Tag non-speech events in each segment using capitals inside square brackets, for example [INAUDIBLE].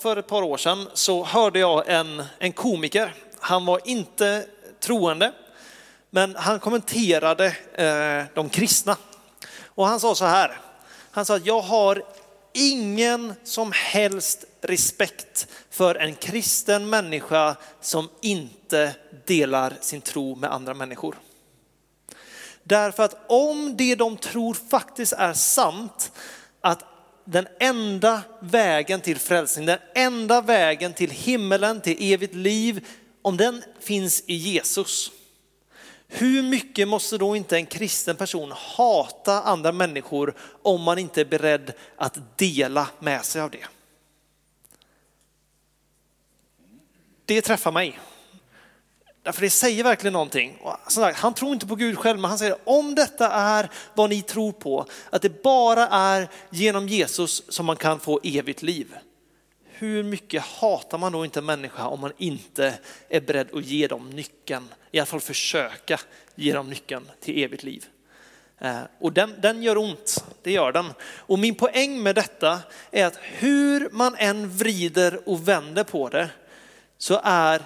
För ett par år sedan så hörde jag en, en komiker. Han var inte troende, men han kommenterade eh, de kristna. Och han sa så här, han sa att jag har ingen som helst respekt för en kristen människa som inte delar sin tro med andra människor. Därför att om det de tror faktiskt är sant, att den enda vägen till frälsning, den enda vägen till himmelen, till evigt liv, om den finns i Jesus, hur mycket måste då inte en kristen person hata andra människor om man inte är beredd att dela med sig av det? Det träffar mig. Därför det säger verkligen någonting. Sagt, han tror inte på Gud själv, men han säger om detta är vad ni tror på, att det bara är genom Jesus som man kan få evigt liv. Hur mycket hatar man då inte en människa om man inte är beredd att ge dem nyckeln, i alla fall försöka ge dem nyckeln till evigt liv. Eh, och den, den gör ont, det gör den. Och min poäng med detta är att hur man än vrider och vänder på det så är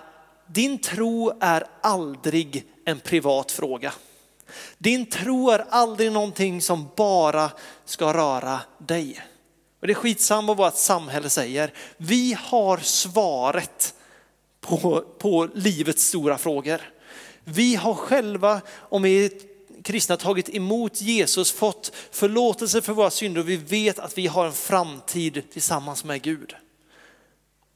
din tro är aldrig en privat fråga. Din tro är aldrig någonting som bara ska röra dig. Och det är skitsamma vad vårt samhälle säger. Vi har svaret på, på livets stora frågor. Vi har själva, om vi är kristna, tagit emot Jesus, fått förlåtelse för våra synder och vi vet att vi har en framtid tillsammans med Gud.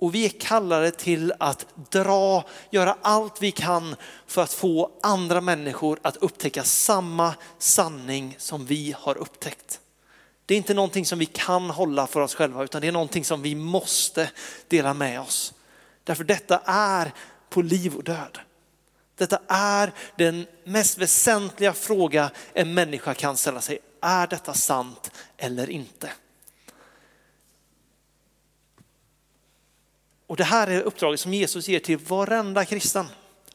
Och vi är kallade till att dra, göra allt vi kan för att få andra människor att upptäcka samma sanning som vi har upptäckt. Det är inte någonting som vi kan hålla för oss själva utan det är någonting som vi måste dela med oss. Därför detta är på liv och död. Detta är den mest väsentliga fråga en människa kan ställa sig. Är detta sant eller inte? Och det här är uppdraget som Jesus ger till varenda kristen.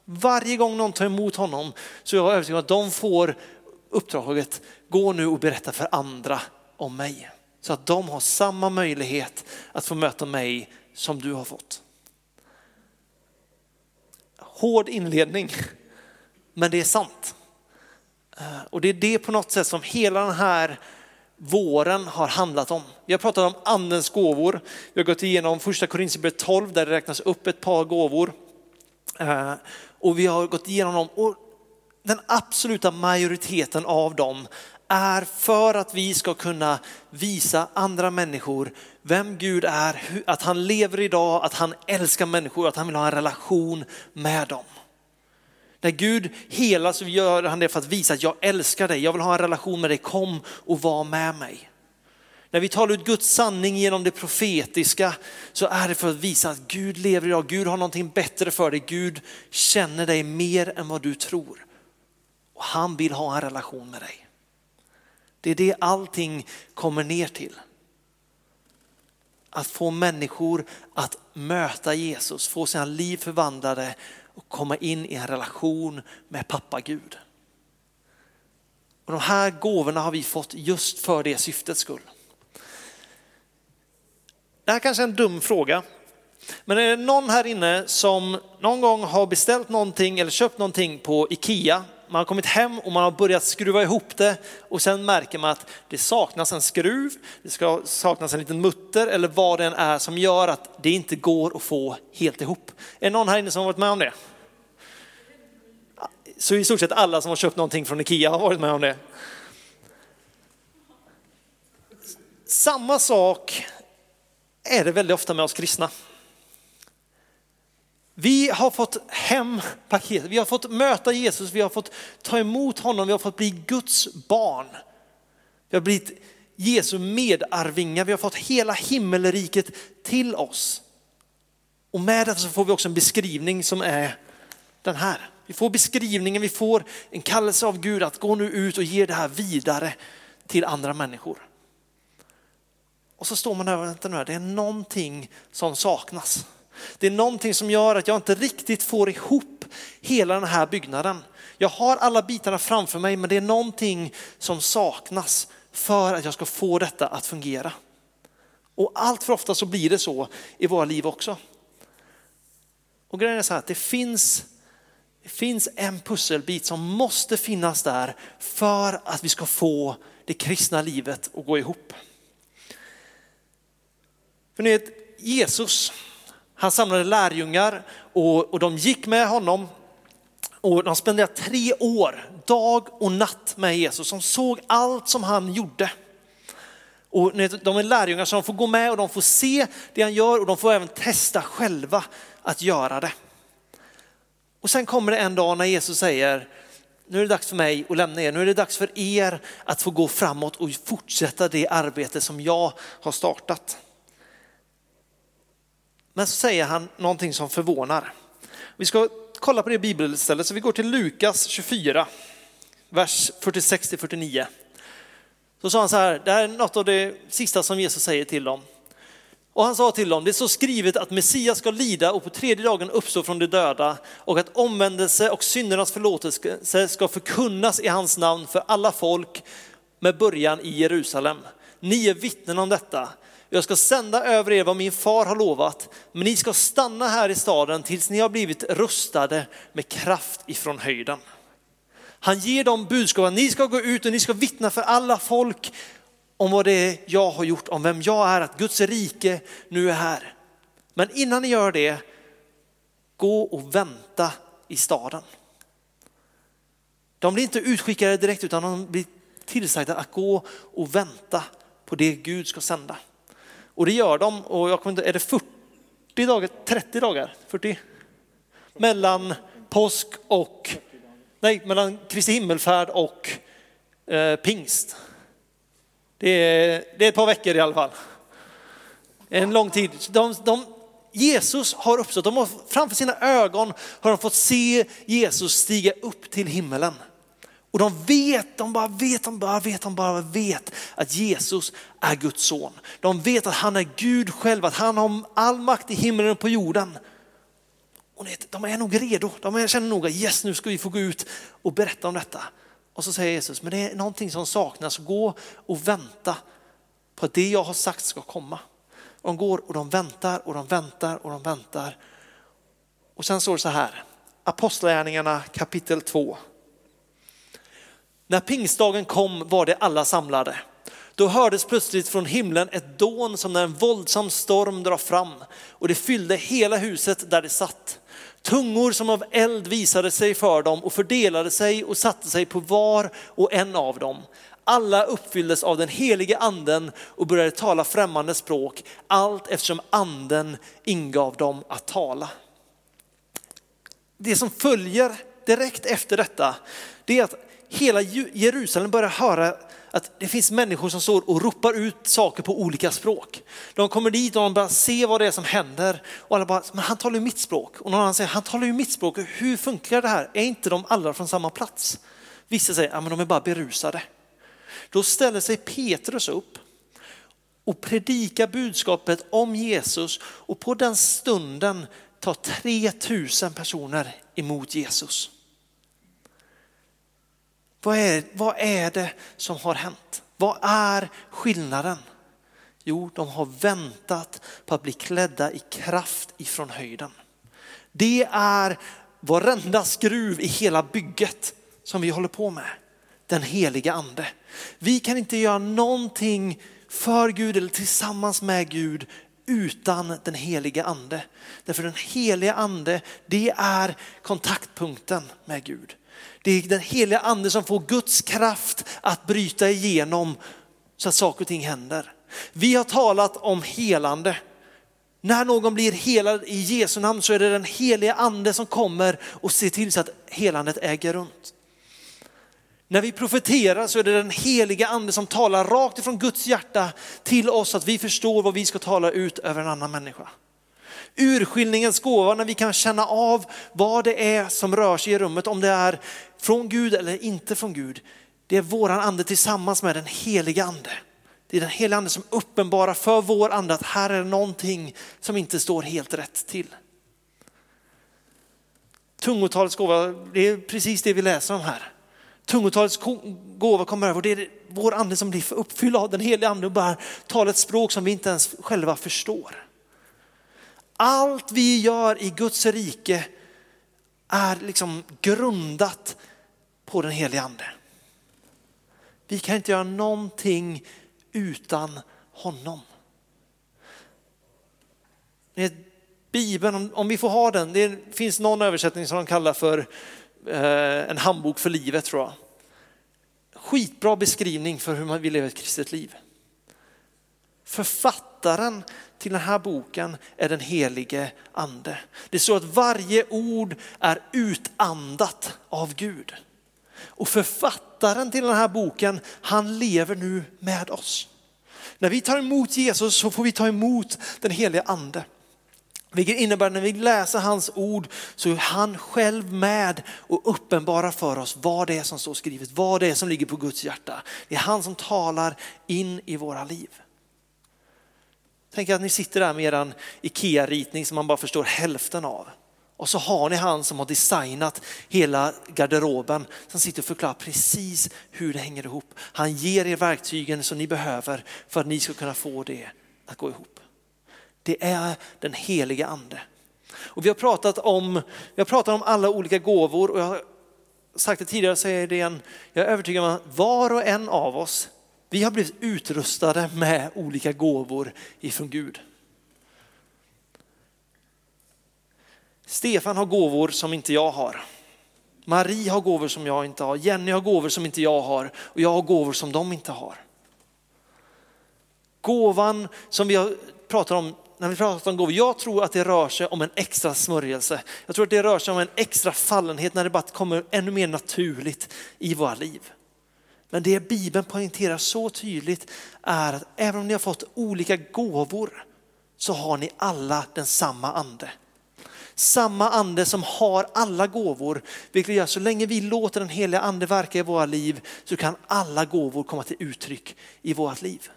Varje gång någon tar emot honom så är jag övertygad om att de får uppdraget, gå nu och berätta för andra om mig. Så att de har samma möjlighet att få möta mig som du har fått. Hård inledning, men det är sant. Eh, och det är det på något sätt som hela den här våren har handlat om. Vi har pratat om andens gåvor. Vi har gått igenom första Korinthierbrevet 12 där det räknas upp ett par gåvor. Eh, och vi har gått igenom dem och den absoluta majoriteten av dem är för att vi ska kunna visa andra människor vem Gud är, att han lever idag, att han älskar människor, att han vill ha en relation med dem. När Gud helar så gör han det för att visa att jag älskar dig, jag vill ha en relation med dig, kom och var med mig. När vi talar ut Guds sanning genom det profetiska så är det för att visa att Gud lever idag, Gud har någonting bättre för dig, Gud känner dig mer än vad du tror. Och han vill ha en relation med dig. Det är det allting kommer ner till. Att få människor att möta Jesus, få sina liv förvandlade och komma in i en relation med pappa Gud. Och de här gåvorna har vi fått just för det syftets skull. Det här kanske är en dum fråga, men är det någon här inne som någon gång har beställt någonting eller köpt någonting på Ikea man har kommit hem och man har börjat skruva ihop det och sen märker man att det saknas en skruv, det ska saknas en liten mutter eller vad det än är som gör att det inte går att få helt ihop. Är det någon här inne som har varit med om det? Så i stort sett alla som har köpt någonting från Ikea har varit med om det. Samma sak är det väldigt ofta med oss kristna. Vi har fått hem paketet, vi har fått möta Jesus, vi har fått ta emot honom, vi har fått bli Guds barn. Vi har blivit Jesu medarvingar, vi har fått hela himmelriket till oss. Och med detta så får vi också en beskrivning som är den här. Vi får beskrivningen, vi får en kallelse av Gud att gå nu ut och ge det här vidare till andra människor. Och så står man där, vänta nu, det är någonting som saknas. Det är någonting som gör att jag inte riktigt får ihop hela den här byggnaden. Jag har alla bitarna framför mig men det är någonting som saknas för att jag ska få detta att fungera. Och allt för ofta så blir det så i våra liv också. Och grejen är så här att det finns, det finns en pusselbit som måste finnas där för att vi ska få det kristna livet att gå ihop. För ni vet, Jesus, han samlade lärjungar och, och de gick med honom och de spenderade tre år, dag och natt med Jesus. som såg allt som han gjorde. Och de är lärjungar så de får gå med och de får se det han gör och de får även testa själva att göra det. Och sen kommer det en dag när Jesus säger, nu är det dags för mig att lämna er, nu är det dags för er att få gå framåt och fortsätta det arbete som jag har startat. Men så säger han någonting som förvånar. Vi ska kolla på det bibelstället så vi går till Lukas 24, vers 46 49. Så sa han så här, det här är något av det sista som Jesus säger till dem. Och han sa till dem, det är så skrivet att Messias ska lida och på tredje dagen uppstå från de döda och att omvändelse och syndernas förlåtelse ska förkunnas i hans namn för alla folk med början i Jerusalem. Ni är vittnen om detta. Jag ska sända över er vad min far har lovat, men ni ska stanna här i staden tills ni har blivit rustade med kraft ifrån höjden. Han ger dem budskapet att ni ska gå ut och ni ska vittna för alla folk om vad det är jag har gjort, om vem jag är, att Guds rike nu är här. Men innan ni gör det, gå och vänta i staden. De blir inte utskickade direkt utan de blir tillsagda att gå och vänta på det Gud ska sända. Och det gör de, och jag kommer inte, är det 40 dagar, 30 dagar, 40? Mellan påsk och, nej, mellan Kristi himmelfärd och eh, pingst. Det är, det är ett par veckor i alla fall. En lång tid. De, de, Jesus har uppstått, de har, framför sina ögon har de fått se Jesus stiga upp till himmelen. Och de vet, de bara vet, de bara vet, de bara vet att Jesus är Guds son. De vet att han är Gud själv, att han har all makt i himlen och på jorden. Och de är nog redo, de känner nog att yes nu ska vi få gå ut och berätta om detta. Och så säger Jesus, men det är någonting som saknas, gå och vänta på att det jag har sagt ska komma. Och de går och de väntar och de väntar och de väntar. Och sen står det så här, Apostlagärningarna kapitel 2. När pingstdagen kom var det alla samlade. Då hördes plötsligt från himlen ett dån som när en våldsam storm drar fram och det fyllde hela huset där det satt. Tungor som av eld visade sig för dem och fördelade sig och satte sig på var och en av dem. Alla uppfylldes av den helige anden och började tala främmande språk, allt eftersom anden ingav dem att tala. Det som följer direkt efter detta, det är att hela Jerusalem börjar höra att det finns människor som står och ropar ut saker på olika språk. De kommer dit och de börjar se vad det är som händer och alla bara, men han talar ju mitt språk. Och någon annan säger, han talar ju mitt språk, hur funkar det här? Är inte de alla från samma plats? Vissa säger, ja men de är bara berusade. Då ställer sig Petrus upp och predikar budskapet om Jesus och på den stunden tar 3000 personer emot Jesus. Vad är, vad är det som har hänt? Vad är skillnaden? Jo, de har väntat på att bli klädda i kraft ifrån höjden. Det är varenda skruv i hela bygget som vi håller på med. Den heliga ande. Vi kan inte göra någonting för Gud eller tillsammans med Gud utan den heliga ande. Därför den heliga ande, det är kontaktpunkten med Gud. Det är den heliga ande som får Guds kraft att bryta igenom så att saker och ting händer. Vi har talat om helande. När någon blir helad i Jesu namn så är det den heliga ande som kommer och ser till så att helandet äger runt. När vi profeterar så är det den heliga ande som talar rakt ifrån Guds hjärta till oss så att vi förstår vad vi ska tala ut över en annan människa. Urskiljningens gåva när vi kan känna av vad det är som rör sig i rummet, om det är från Gud eller inte från Gud. Det är våran ande tillsammans med den heliga ande. Det är den heliga ande som uppenbarar för vår ande att här är någonting som inte står helt rätt till. Tungotalets gåva, det är precis det vi läser om här. Tungotalets gåva kommer över och det är vår ande som blir uppfylld av den heliga ande och bara talar ett språk som vi inte ens själva förstår. Allt vi gör i Guds rike är liksom grundat på den heliga ande. Vi kan inte göra någonting utan honom. Bibeln, om vi får ha den, det finns någon översättning som de kallar för eh, en handbok för livet tror jag. Skitbra beskrivning för hur man vill leva ett kristet liv. Författaren till den här boken är den helige ande. Det står att varje ord är utandat av Gud. Och författaren till den här boken, han lever nu med oss. När vi tar emot Jesus så får vi ta emot den heliga ande. Vilket innebär att när vi läser hans ord så är han själv med och uppenbarar för oss vad det är som står skrivet, vad det är som ligger på Guds hjärta. Det är han som talar in i våra liv. Tänk att ni sitter där med er IKEA-ritning som man bara förstår hälften av. Och så har ni han som har designat hela garderoben som sitter och förklarar precis hur det hänger ihop. Han ger er verktygen som ni behöver för att ni ska kunna få det att gå ihop. Det är den heliga ande. Och vi har pratat om, vi har pratat om alla olika gåvor och jag har sagt det tidigare och säger det igen. Jag är övertygad om att var och en av oss, vi har blivit utrustade med olika gåvor ifrån Gud. Stefan har gåvor som inte jag har. Marie har gåvor som jag inte har. Jenny har gåvor som inte jag har och jag har gåvor som de inte har. Gåvan som vi har pratat om när vi pratar om gåvor, jag tror att det rör sig om en extra smörjelse. Jag tror att det rör sig om en extra fallenhet när det bara kommer ännu mer naturligt i våra liv. Men det Bibeln poängterar så tydligt är att även om ni har fått olika gåvor så har ni alla den samma ande. Samma ande som har alla gåvor, vilket gör så länge vi låter den heliga ande verka i våra liv så kan alla gåvor komma till uttryck i vårt liv.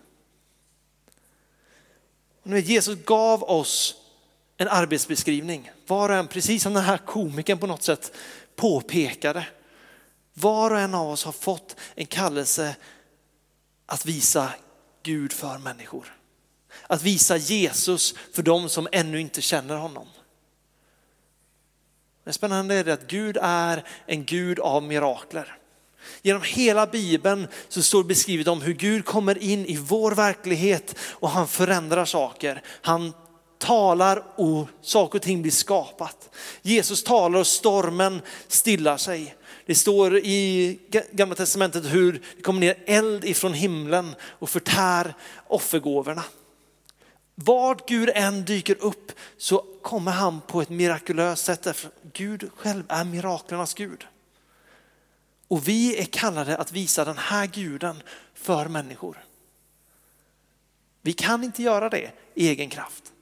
Jesus gav oss en arbetsbeskrivning, var och en, precis som den här komikern på något sätt påpekade. Var och en av oss har fått en kallelse att visa Gud för människor. Att visa Jesus för de som ännu inte känner honom. Det spännande är att Gud är en Gud av mirakler. Genom hela Bibeln så står det beskrivet om hur Gud kommer in i vår verklighet och han förändrar saker. Han talar och saker och ting blir skapat. Jesus talar och stormen stillar sig. Det står i gamla testamentet hur det kommer ner eld ifrån himlen och förtär offergåvorna. Vad Gud än dyker upp så kommer han på ett mirakulöst sätt därför Gud själv är miraklernas Gud. Och vi är kallade att visa den här guden för människor. Vi kan inte göra det i egen kraft.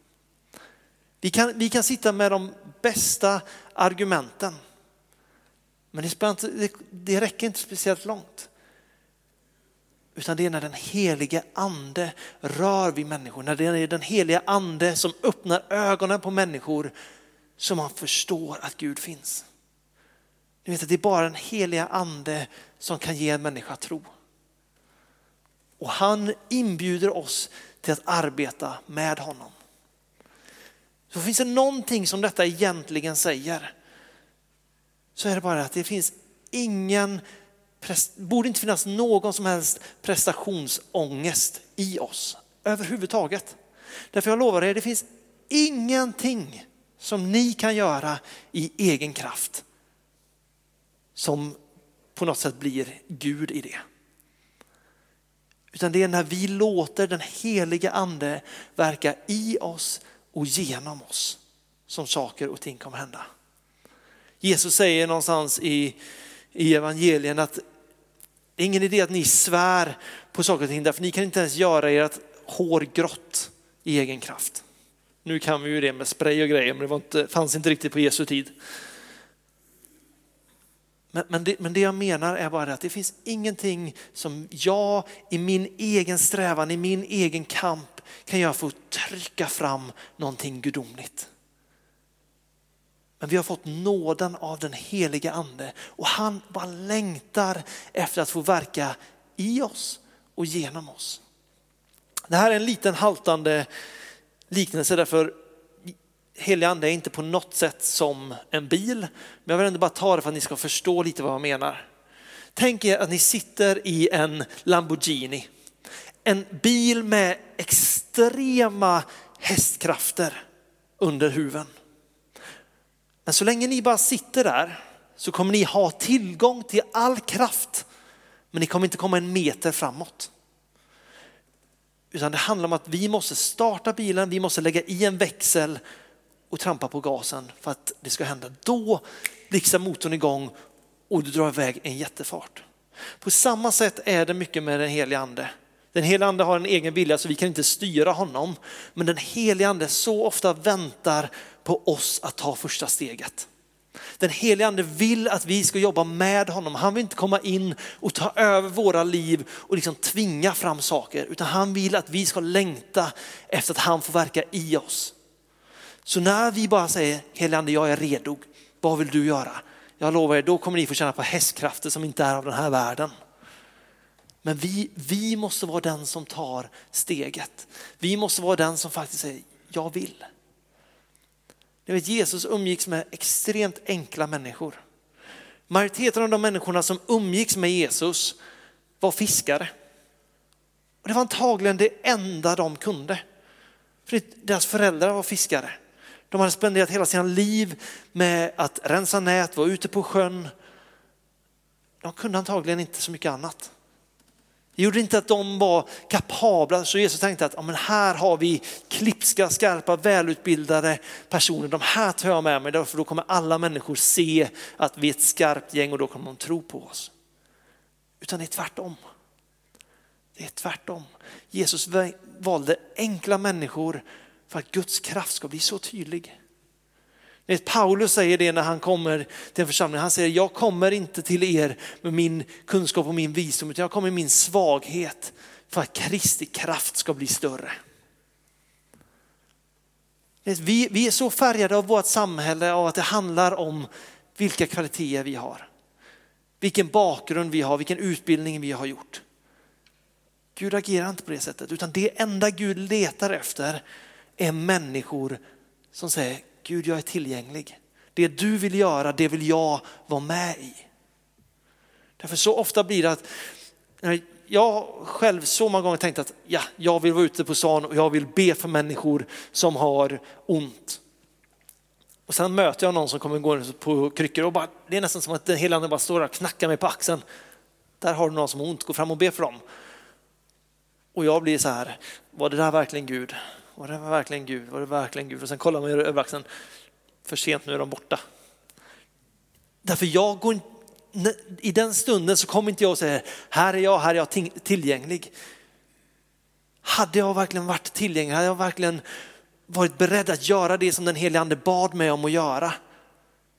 Vi kan, vi kan sitta med de bästa argumenten. Men det, inte, det, det räcker inte speciellt långt. Utan det är när den helige ande rör vid människor, när det är den helige ande som öppnar ögonen på människor som man förstår att Gud finns. Ni vet att det är bara den heliga ande som kan ge en människa tro. Och han inbjuder oss till att arbeta med honom. Så finns det någonting som detta egentligen säger så är det bara att det finns ingen, borde inte finnas någon som helst prestationsångest i oss överhuvudtaget. Därför jag lovar er, det finns ingenting som ni kan göra i egen kraft som på något sätt blir Gud i det. Utan det är när vi låter den heliga ande verka i oss och genom oss som saker och ting kommer hända. Jesus säger någonstans i, i evangelien att det är ingen idé att ni svär på saker och ting därför ni kan inte ens göra ert hår grått i egen kraft. Nu kan vi ju det med spray och grejer men det var inte, fanns inte riktigt på Jesu tid. Men, men, det, men det jag menar är bara att det finns ingenting som jag i min egen strävan, i min egen kamp kan göra för att trycka fram någonting gudomligt. Men vi har fått nåden av den heliga ande och han bara längtar efter att få verka i oss och genom oss. Det här är en liten haltande liknelse därför helig ande är inte på något sätt som en bil. Men jag vill ändå bara ta det för att ni ska förstå lite vad jag menar. Tänk er att ni sitter i en Lamborghini. En bil med extrema hästkrafter under huven. Men så länge ni bara sitter där så kommer ni ha tillgång till all kraft. Men ni kommer inte komma en meter framåt. Utan det handlar om att vi måste starta bilen, vi måste lägga i en växel och trampa på gasen för att det ska hända. Då blixtrar motorn igång och du drar iväg en jättefart. På samma sätt är det mycket med den helige ande. Den helige ande har en egen vilja så vi kan inte styra honom. Men den helige ande så ofta väntar på oss att ta första steget. Den helige ande vill att vi ska jobba med honom. Han vill inte komma in och ta över våra liv och liksom tvinga fram saker, utan han vill att vi ska längta efter att han får verka i oss. Så när vi bara säger, helige ande jag är redo, vad vill du göra? Jag lovar er, då kommer ni få känna på hästkrafter som inte är av den här världen. Men vi, vi måste vara den som tar steget. Vi måste vara den som faktiskt säger, jag vill. Ni vet, Jesus umgicks med extremt enkla människor. Majoriteten av de människorna som umgicks med Jesus var fiskare. Och det var antagligen det enda de kunde. För deras föräldrar var fiskare. De hade spenderat hela sina liv med att rensa nät, vara ute på sjön. De kunde antagligen inte så mycket annat. Det gjorde inte att de var kapabla, så Jesus tänkte att ja, men här har vi klipska, skarpa, välutbildade personer. De här tar jag med mig, för då kommer alla människor se att vi är ett skarpt gäng och då kommer de tro på oss. Utan det är tvärtom. Det är tvärtom. Jesus valde enkla människor för att Guds kraft ska bli så tydlig. Paulus säger det när han kommer till en församling. Han säger, jag kommer inte till er med min kunskap och min visdom, utan jag kommer med min svaghet för att Kristi kraft ska bli större. Vi, vi är så färgade av vårt samhälle av att det handlar om vilka kvaliteter vi har. Vilken bakgrund vi har, vilken utbildning vi har gjort. Gud agerar inte på det sättet, utan det enda Gud letar efter är människor som säger, Gud jag är tillgänglig. Det du vill göra, det vill jag vara med i. Därför så ofta blir det att jag själv så många gånger tänkt att ja, jag vill vara ute på stan och jag vill be för människor som har ont. Och sen möter jag någon som kommer gå på kryckor och bara, det är nästan som att den hela bara står och knackar mig på axeln. Där har du någon som har ont, gå fram och be för dem. Och jag blir så här, var det där verkligen Gud? Var det verkligen Gud? Var det verkligen Gud? Och sen kollar man över axeln, för sent nu är de borta. Därför jag går i den stunden så kommer inte jag och säger, här är jag, här är jag tillgänglig. Hade jag verkligen varit tillgänglig, hade jag verkligen varit beredd att göra det som den helige ande bad mig om att göra.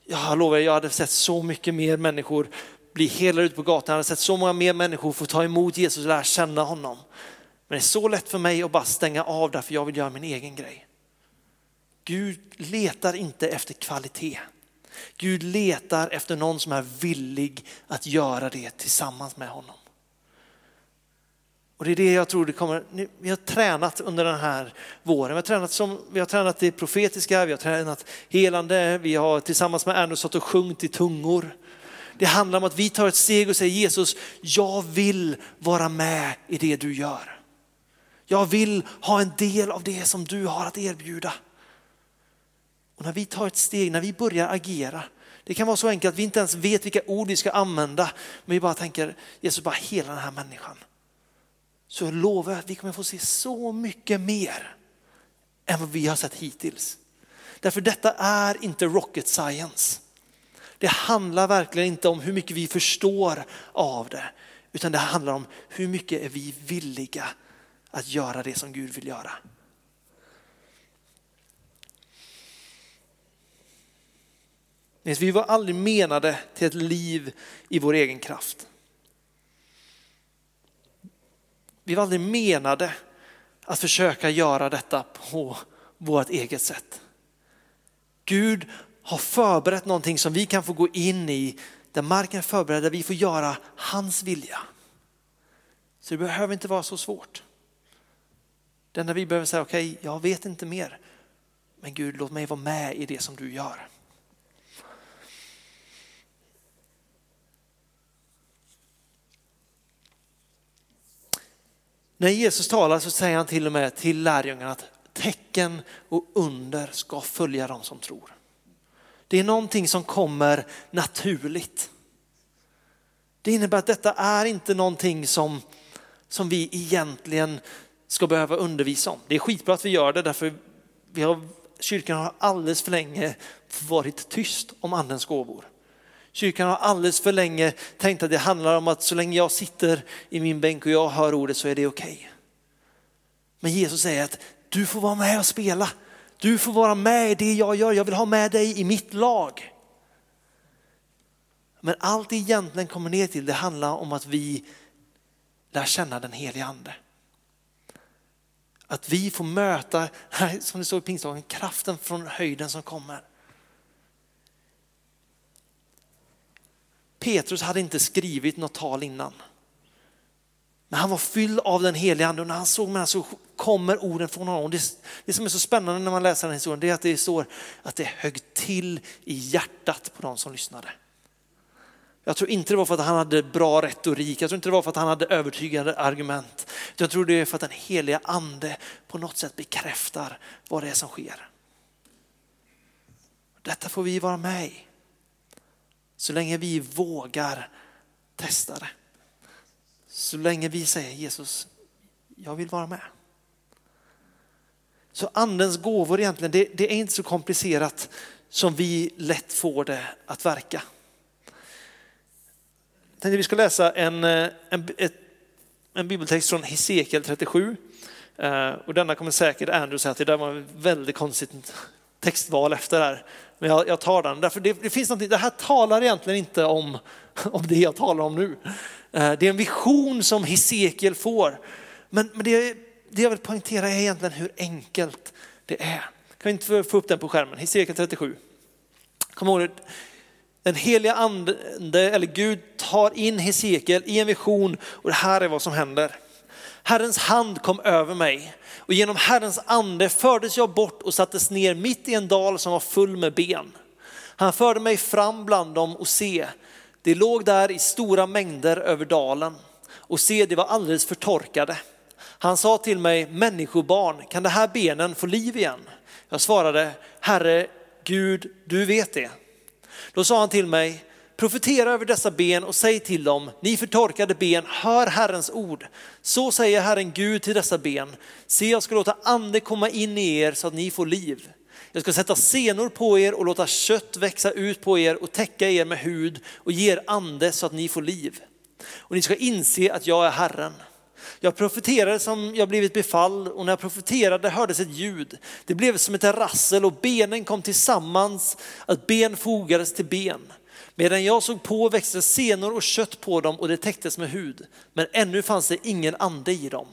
Jag lovar, jag hade sett så mycket mer människor bli helade ute på gatan, jag hade sett så många mer människor få ta emot Jesus och lära känna honom. Men det är så lätt för mig att bara stänga av därför jag vill göra min egen grej. Gud letar inte efter kvalitet. Gud letar efter någon som är villig att göra det tillsammans med honom. Och det är det jag tror det kommer, vi har tränat under den här våren. Vi har tränat, som, vi har tränat det profetiska, vi har tränat helande, vi har tillsammans med Erno stått och sjungit i tungor. Det handlar om att vi tar ett steg och säger Jesus, jag vill vara med i det du gör. Jag vill ha en del av det som du har att erbjuda. Och när vi tar ett steg, när vi börjar agera, det kan vara så enkelt att vi inte ens vet vilka ord vi ska använda, men vi bara tänker Jesus bara hela den här människan. Så jag lovar att vi kommer få se så mycket mer än vad vi har sett hittills. Därför detta är inte rocket science. Det handlar verkligen inte om hur mycket vi förstår av det, utan det handlar om hur mycket är vi villiga att göra det som Gud vill göra. Vi var aldrig menade till ett liv i vår egen kraft. Vi var aldrig menade att försöka göra detta på vårt eget sätt. Gud har förberett någonting som vi kan få gå in i, där marken är förberedd, där vi får göra hans vilja. Så det behöver inte vara så svårt. Det enda vi behöver säga, okej, okay, jag vet inte mer, men Gud låt mig vara med i det som du gör. När Jesus talar så säger han till och med till lärjungarna att tecken och under ska följa dem som tror. Det är någonting som kommer naturligt. Det innebär att detta är inte någonting som, som vi egentligen ska behöva undervisa om. Det är skitbra att vi gör det därför vi har, kyrkan har alldeles för länge varit tyst om andens gåvor. Kyrkan har alldeles för länge tänkt att det handlar om att så länge jag sitter i min bänk och jag hör ordet så är det okej. Okay. Men Jesus säger att du får vara med och spela. Du får vara med i det jag gör. Jag vill ha med dig i mitt lag. Men allt det egentligen kommer ner till det handlar om att vi lär känna den heliga ande. Att vi får möta, som det står i pingstdagen, kraften från höjden som kommer. Petrus hade inte skrivit något tal innan. Men han var fylld av den heliga ande och när han såg mig så kommer orden från honom. Det, det som är så spännande när man läser den historien det är att det står att det högg till i hjärtat på de som lyssnade. Jag tror inte det var för att han hade bra retorik, jag tror inte det var för att han hade övertygande argument. Jag tror det är för att den heliga ande på något sätt bekräftar vad det är som sker. Detta får vi vara med i. Så länge vi vågar testa det. Så länge vi säger Jesus, jag vill vara med. Så andens gåvor egentligen, det, det är inte så komplicerat som vi lätt får det att verka. Tänkte vi ska läsa en, eh, en, ett, en bibeltext från Hesekiel 37. Eh, och denna kommer säkert Andrew säga att det där var ett väldigt konstigt textval efter här. Men jag, jag tar den, därför det, det finns någonting, det här talar egentligen inte om, [LAUGHS] om det jag talar om nu. Eh, det är en vision som Hesekiel får. Men, men det, det jag vill poängtera är egentligen hur enkelt det är. Kan vi inte få upp den på skärmen? Hesekiel 37. Kom ihåg, den heliga ande, eller Gud tar in Hesekiel i en vision och det här är vad som händer. Herrens hand kom över mig och genom Herrens ande fördes jag bort och sattes ner mitt i en dal som var full med ben. Han förde mig fram bland dem och se, det låg där i stora mängder över dalen och se, det var alldeles förtorkade. Han sa till mig, människobarn, kan de här benen få liv igen? Jag svarade, Herre Gud, du vet det. Då sa han till mig, profetera över dessa ben och säg till dem, ni förtorkade ben, hör Herrens ord. Så säger Herren Gud till dessa ben, se jag ska låta ande komma in i er så att ni får liv. Jag ska sätta senor på er och låta kött växa ut på er och täcka er med hud och ge er ande så att ni får liv. Och ni ska inse att jag är Herren. Jag profeterade som jag blivit befalld och när jag profeterade hördes ett ljud. Det blev som ett rassel och benen kom tillsammans, att ben fogades till ben. Medan jag såg på växte senor och kött på dem och det täcktes med hud. Men ännu fanns det ingen ande i dem.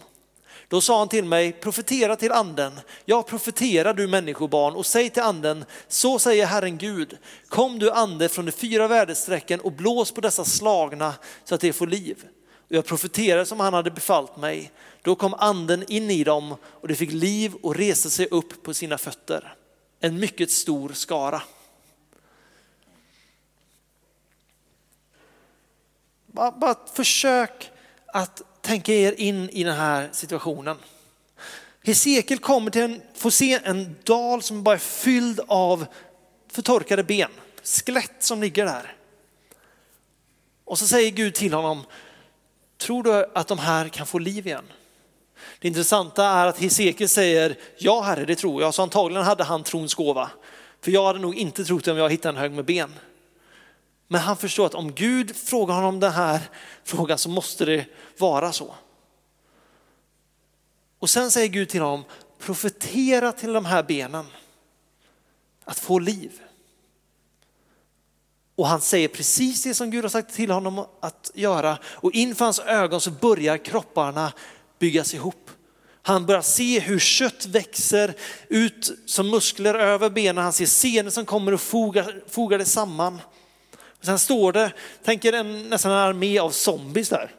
Då sa han till mig, profetera till anden. Ja, profetera du människobarn och säg till anden, så säger Herren Gud, kom du ande från de fyra väderstrecken och blås på dessa slagna så att de får liv. Och jag profeterade som han hade befallt mig. Då kom anden in i dem och de fick liv och reste sig upp på sina fötter. En mycket stor skara. Bara, bara försök att tänka er in i den här situationen. Hesekiel kommer till en, får se en dal som bara är fylld av förtorkade ben, skelett som ligger där. Och så säger Gud till honom, tror du att de här kan få liv igen? Det intressanta är att Hesekiel säger, ja herre det tror jag, så antagligen hade han trons gåva. För jag hade nog inte trott det om jag hittade en hög med ben. Men han förstår att om Gud frågar honom den här frågan så måste det vara så. Och sen säger Gud till honom, profetera till de här benen att få liv. Och han säger precis det som Gud har sagt till honom att göra och inför hans ögon så börjar kropparna byggas ihop. Han börjar se hur kött växer ut som muskler över benen. Han ser scener som kommer och fogar, fogar det samman. Och sen står det, tänker en, nästan en armé av zombies där.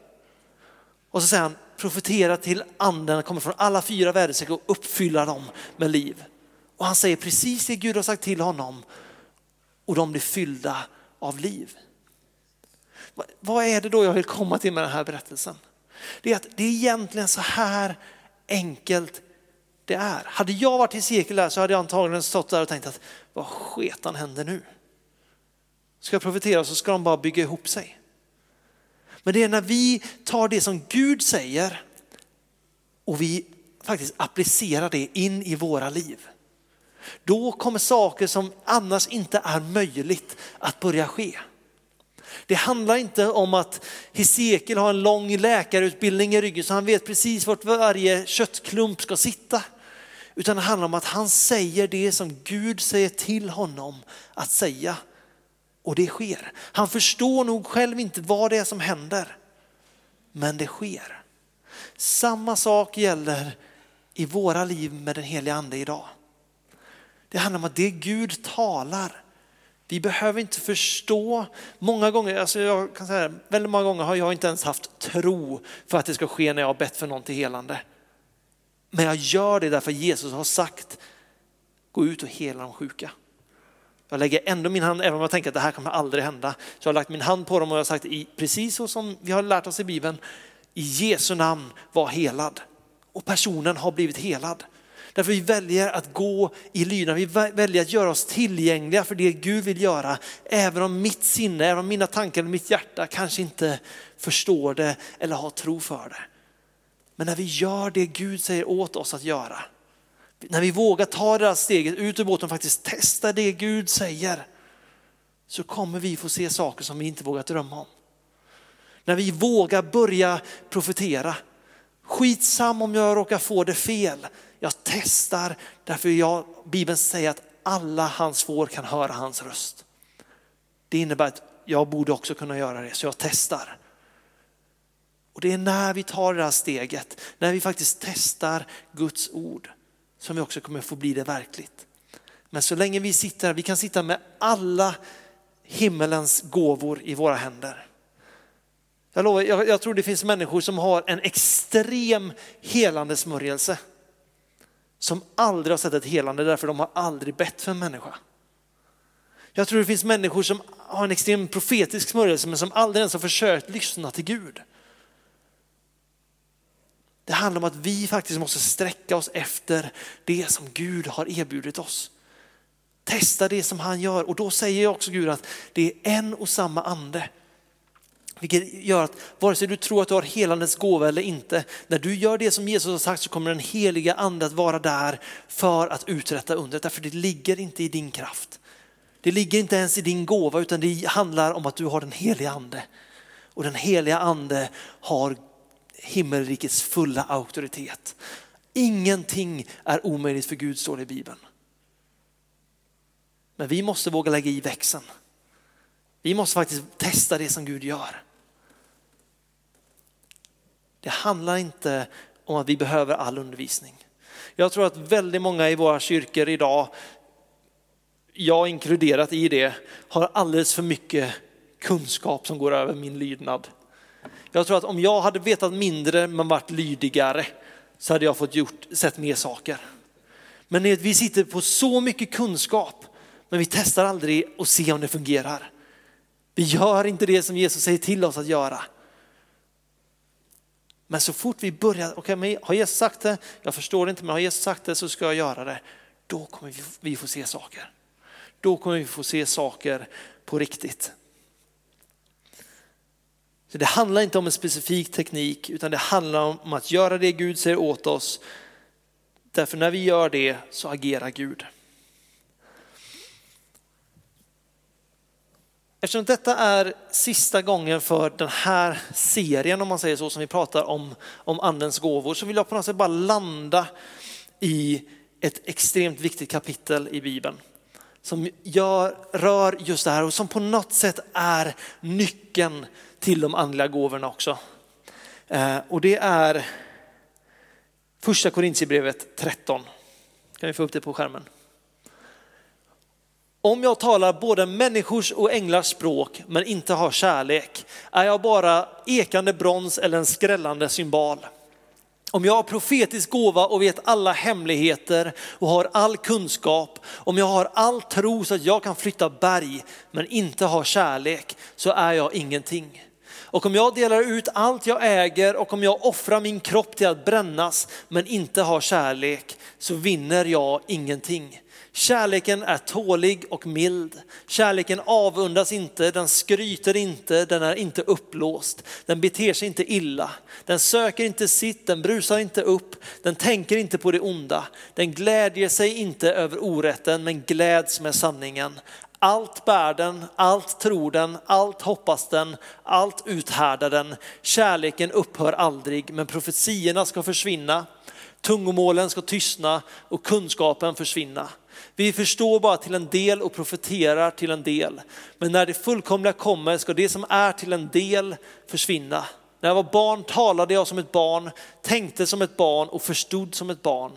Och så säger han, profetera till anden kommer från alla fyra väderstreck och uppfylla dem med liv. Och han säger precis det Gud har sagt till honom och de blir fyllda av liv. Vad är det då jag vill komma till med den här berättelsen? Det är att det är egentligen så här enkelt det är. Hade jag varit i cirkel där så hade jag antagligen stått där och tänkt att vad sketan händer nu? Ska jag profetera så ska de bara bygga ihop sig. Men det är när vi tar det som Gud säger och vi faktiskt applicerar det in i våra liv. Då kommer saker som annars inte är möjligt att börja ske. Det handlar inte om att Hesekiel har en lång läkarutbildning i ryggen så han vet precis vart varje köttklump ska sitta. Utan det handlar om att han säger det som Gud säger till honom att säga. Och det sker. Han förstår nog själv inte vad det är som händer. Men det sker. Samma sak gäller i våra liv med den heliga ande idag. Det handlar om att det Gud talar, vi behöver inte förstå. Många gånger, alltså jag kan säga, väldigt många gånger har jag inte ens haft tro för att det ska ske när jag har bett för någon till helande. Men jag gör det därför Jesus har sagt, gå ut och hela de sjuka. Jag lägger ändå min hand, även om jag tänker att det här kommer aldrig hända, så jag har lagt min hand på dem och jag har sagt, precis så som vi har lärt oss i Bibeln, i Jesu namn var helad. Och personen har blivit helad. Därför vi väljer att gå i lydnad, vi väljer att göra oss tillgängliga för det Gud vill göra. Även om mitt sinne, även om mina tankar och mitt hjärta kanske inte förstår det eller har tro för det. Men när vi gör det Gud säger åt oss att göra, när vi vågar ta det här steget ut ur båten och faktiskt testa det Gud säger, så kommer vi få se saker som vi inte vågat drömma om. När vi vågar börja profetera, skitsam om jag råkar få det fel, jag testar därför jag, Bibeln säger att alla hans får kan höra hans röst. Det innebär att jag borde också kunna göra det, så jag testar. Och det är när vi tar det här steget, när vi faktiskt testar Guds ord, som vi också kommer få bli det verkligt. Men så länge vi sitter, här, vi kan sitta med alla himmelens gåvor i våra händer. Jag, lovar, jag, jag tror det finns människor som har en extrem helande smörjelse som aldrig har sett ett helande därför de har aldrig bett för en människa. Jag tror det finns människor som har en extrem profetisk smörjelse men som aldrig ens har försökt lyssna till Gud. Det handlar om att vi faktiskt måste sträcka oss efter det som Gud har erbjudit oss. Testa det som han gör och då säger jag också Gud att det är en och samma ande vilket gör att vare sig du tror att du har helandets gåva eller inte, när du gör det som Jesus har sagt så kommer den heliga ande att vara där för att uträtta undret. Därför det ligger inte i din kraft. Det ligger inte ens i din gåva utan det handlar om att du har den heliga ande. Och den heliga ande har himmelrikets fulla auktoritet. Ingenting är omöjligt för Gud står det i Bibeln. Men vi måste våga lägga i växeln. Vi måste faktiskt testa det som Gud gör. Det handlar inte om att vi behöver all undervisning. Jag tror att väldigt många i våra kyrkor idag, jag inkluderat i det, har alldeles för mycket kunskap som går över min lydnad. Jag tror att om jag hade vetat mindre men varit lydigare så hade jag fått gjort, sett mer saker. Men vi sitter på så mycket kunskap men vi testar aldrig och ser om det fungerar. Vi gör inte det som Jesus säger till oss att göra. Men så fort vi börjar, okej, okay, har Jesus sagt det, jag förstår det inte, men har Jesus sagt det så ska jag göra det. Då kommer vi få se saker. Då kommer vi få se saker på riktigt. Så det handlar inte om en specifik teknik utan det handlar om att göra det Gud säger åt oss. Därför när vi gör det så agerar Gud. Eftersom detta är sista gången för den här serien, om man säger så, som vi pratar om, om andens gåvor, så vill jag på något sätt bara landa i ett extremt viktigt kapitel i Bibeln. Som gör, rör just det här och som på något sätt är nyckeln till de andliga gåvorna också. Eh, och det är Första Korintierbrevet 13. Kan vi få upp det på skärmen? Om jag talar både människors och änglars språk men inte har kärlek är jag bara ekande brons eller en skrällande symbol. Om jag har profetisk gåva och vet alla hemligheter och har all kunskap, om jag har all tro så att jag kan flytta berg men inte har kärlek så är jag ingenting. Och om jag delar ut allt jag äger och om jag offrar min kropp till att brännas men inte har kärlek så vinner jag ingenting. Kärleken är tålig och mild. Kärleken avundas inte, den skryter inte, den är inte upplåst. Den beter sig inte illa. Den söker inte sitt, den brusar inte upp, den tänker inte på det onda. Den glädjer sig inte över orätten men gläds med sanningen. Allt bär den, allt tror den, allt hoppas den, allt uthärdar den. Kärleken upphör aldrig, men profetierna ska försvinna, tungomålen ska tystna och kunskapen försvinna. Vi förstår bara till en del och profeterar till en del. Men när det fullkomliga kommer ska det som är till en del försvinna. När jag var barn talade jag som ett barn, tänkte som ett barn och förstod som ett barn.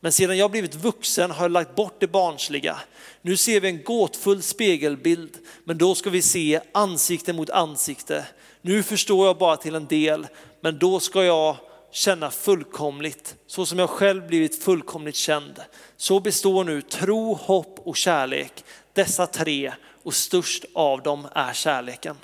Men sedan jag blivit vuxen har jag lagt bort det barnsliga. Nu ser vi en gåtfull spegelbild, men då ska vi se ansikte mot ansikte. Nu förstår jag bara till en del, men då ska jag känna fullkomligt, så som jag själv blivit fullkomligt känd. Så består nu tro, hopp och kärlek, dessa tre, och störst av dem är kärleken.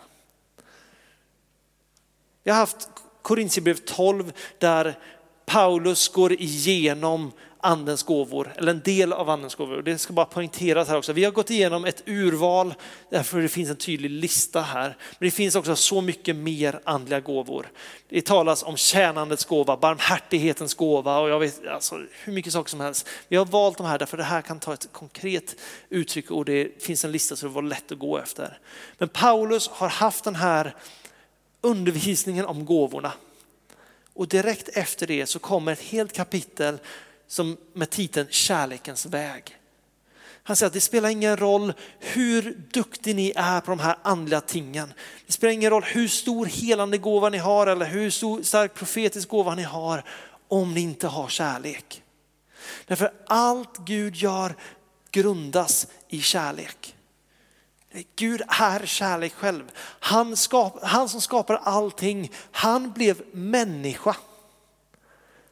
Vi har haft Korintierbrev 12 där Paulus går igenom andens gåvor, eller en del av andens gåvor. Det ska bara poängteras här också. Vi har gått igenom ett urval, därför det finns en tydlig lista här. Men det finns också så mycket mer andliga gåvor. Det talas om tjänandets gåva, barmhärtighetens gåva och jag vet alltså, hur mycket saker som helst. Vi har valt de här därför det här kan ta ett konkret uttryck och det finns en lista så det var lätt att gå efter. Men Paulus har haft den här undervisningen om gåvorna. Och direkt efter det så kommer ett helt kapitel som med titeln Kärlekens väg. Han säger att det spelar ingen roll hur duktig ni är på de här andliga tingen. Det spelar ingen roll hur stor helande gåva ni har eller hur stor stark profetisk gåva ni har om ni inte har kärlek. Därför allt Gud gör grundas i kärlek. Gud är kärlek själv. Han, skap, han som skapar allting, han blev människa.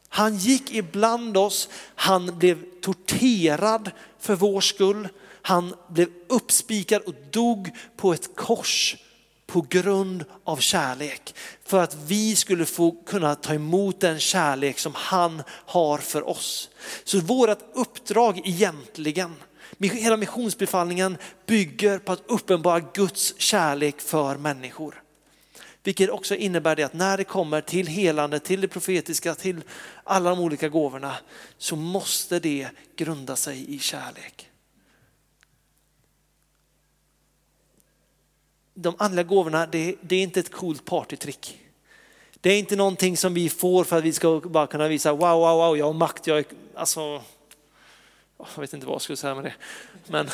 Han gick ibland oss, han blev torterad för vår skull. Han blev uppspikad och dog på ett kors på grund av kärlek. För att vi skulle få kunna ta emot den kärlek som han har för oss. Så vårt uppdrag egentligen, hela missionsbefallningen bygger på att uppenbara Guds kärlek för människor. Vilket också innebär det att när det kommer till helande, till det profetiska, till alla de olika gåvorna så måste det grunda sig i kärlek. De andliga gåvorna, det, det är inte ett coolt partytrick. Det är inte någonting som vi får för att vi ska bara kunna visa wow, wow, wow, jag har makt, jag är, alltså, jag vet inte vad jag skulle säga med det. Men,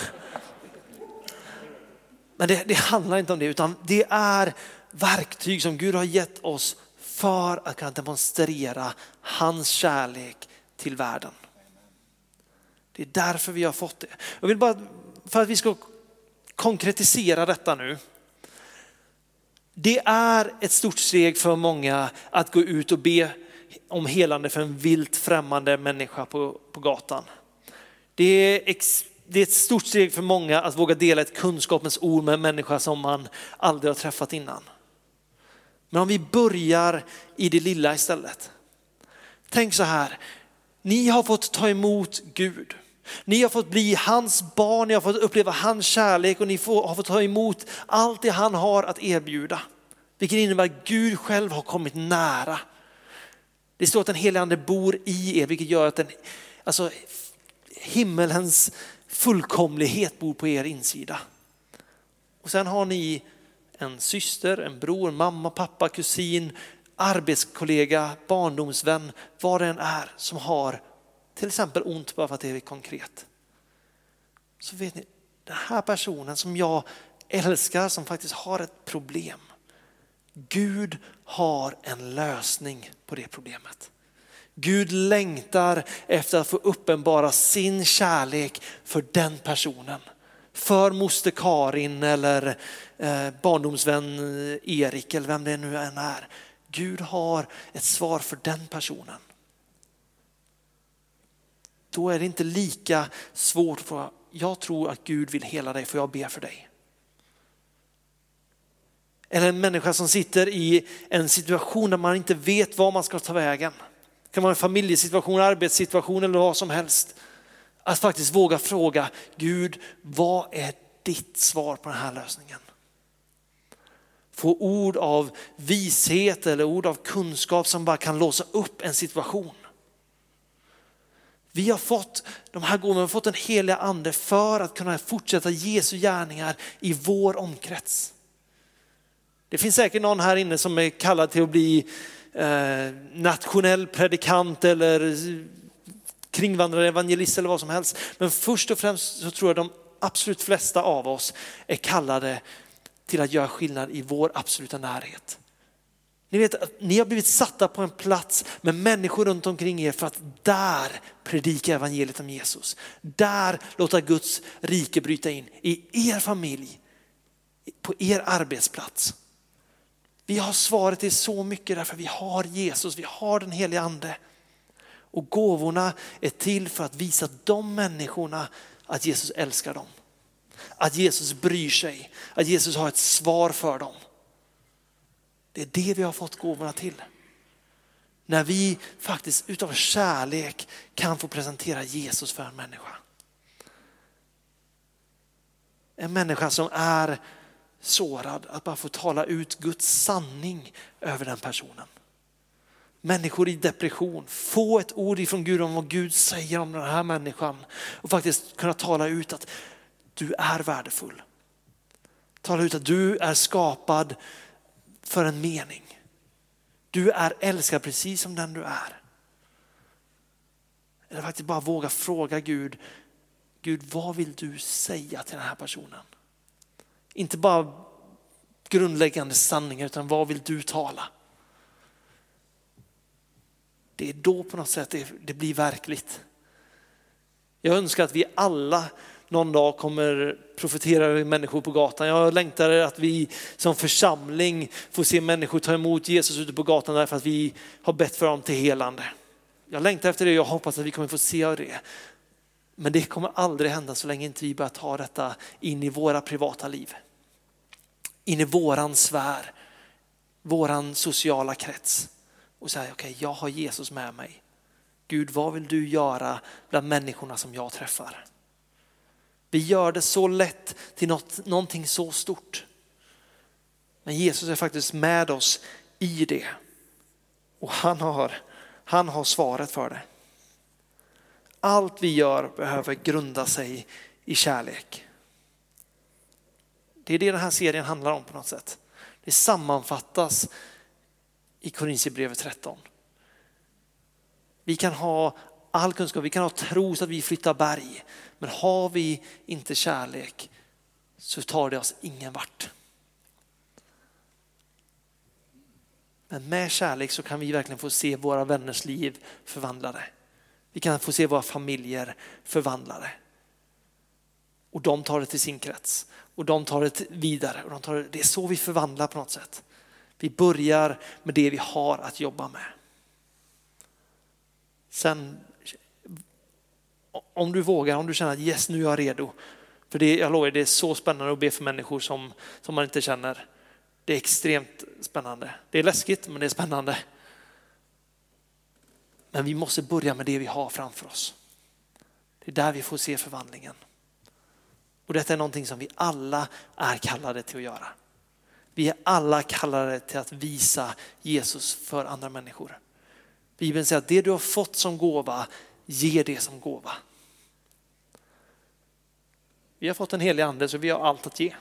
men det, det handlar inte om det, utan det är verktyg som Gud har gett oss för att kunna demonstrera hans kärlek till världen. Det är därför vi har fått det. Jag vill bara, för att vi ska konkretisera detta nu. Det är ett stort steg för många att gå ut och be om helande för en vilt främmande människa på, på gatan. Det är, ex, det är ett stort steg för många att våga dela ett kunskapens ord med en människa som man aldrig har träffat innan. Men om vi börjar i det lilla istället. Tänk så här, ni har fått ta emot Gud. Ni har fått bli hans barn, ni har fått uppleva hans kärlek och ni har fått ta emot allt det han har att erbjuda. Vilket innebär att Gud själv har kommit nära. Det står att den helige ande bor i er, vilket gör att den, alltså, himmelens fullkomlighet bor på er insida. Och sen har ni en syster, en bror, mamma, pappa, kusin, arbetskollega, barndomsvän, vad det än är som har till exempel ont bara för att det är konkret. Så vet ni, den här personen som jag älskar som faktiskt har ett problem. Gud har en lösning på det problemet. Gud längtar efter att få uppenbara sin kärlek för den personen. För moster Karin eller eh, barndomsvän eh, Erik eller vem det nu än är. Gud har ett svar för den personen. Då är det inte lika svårt för jag tror att Gud vill hela dig, för jag ber för dig. Eller en människa som sitter i en situation där man inte vet var man ska ta vägen. Det kan vara en familjesituation, arbetssituation eller vad som helst. Att faktiskt våga fråga Gud, vad är ditt svar på den här lösningen? Få ord av vishet eller ord av kunskap som bara kan låsa upp en situation. Vi har fått de här gåvorna, vi har fått den heliga ande för att kunna fortsätta Jesu gärningar i vår omkrets. Det finns säkert någon här inne som är kallad till att bli eh, nationell predikant eller kringvandrare, evangelist eller vad som helst. Men först och främst så tror jag de absolut flesta av oss är kallade till att göra skillnad i vår absoluta närhet. Ni vet att ni har blivit satta på en plats med människor runt omkring er för att där predika evangeliet om Jesus. Där låta Guds rike bryta in i er familj, på er arbetsplats. Vi har svaret till så mycket därför vi har Jesus, vi har den heliga ande. Och gåvorna är till för att visa de människorna att Jesus älskar dem. Att Jesus bryr sig, att Jesus har ett svar för dem. Det är det vi har fått gåvorna till. När vi faktiskt utav kärlek kan få presentera Jesus för en människa. En människa som är sårad, att bara få tala ut Guds sanning över den personen. Människor i depression, få ett ord ifrån Gud om vad Gud säger om den här människan och faktiskt kunna tala ut att du är värdefull. Tala ut att du är skapad för en mening. Du är älskad precis som den du är. Eller faktiskt bara våga fråga Gud, Gud vad vill du säga till den här personen? Inte bara grundläggande sanningar utan vad vill du tala? Det är då på något sätt det, det blir verkligt. Jag önskar att vi alla någon dag kommer profetera över människor på gatan. Jag längtar att vi som församling får se människor ta emot Jesus ute på gatan därför att vi har bett för dem till helande. Jag längtar efter det och jag hoppas att vi kommer få se det. Men det kommer aldrig hända så länge inte vi börjar ta detta in i våra privata liv. In i våran sfär, våran sociala krets och säga okej, okay, jag har Jesus med mig. Gud, vad vill du göra bland människorna som jag träffar? Vi gör det så lätt till något, någonting så stort. Men Jesus är faktiskt med oss i det. Och han har, han har svaret för det. Allt vi gör behöver grunda sig i kärlek. Det är det den här serien handlar om på något sätt. Det sammanfattas i Korintierbrevet 13. Vi kan ha all kunskap, vi kan ha tro så att vi flyttar berg. Men har vi inte kärlek så tar det oss ingen vart. Men med kärlek så kan vi verkligen få se våra vänners liv förvandlade. Vi kan få se våra familjer förvandlade. Och de tar det till sin krets och de tar det vidare. Och de tar det, det är så vi förvandlar på något sätt. Vi börjar med det vi har att jobba med. Sen om du vågar, om du känner att yes nu är jag redo. För det, jag lovar, det är så spännande att be för människor som, som man inte känner. Det är extremt spännande. Det är läskigt men det är spännande. Men vi måste börja med det vi har framför oss. Det är där vi får se förvandlingen. Och detta är någonting som vi alla är kallade till att göra. Vi är alla kallade till att visa Jesus för andra människor. Bibeln säger att det du har fått som gåva, ge det som gåva. Vi har fått en helig ande så vi har allt att ge.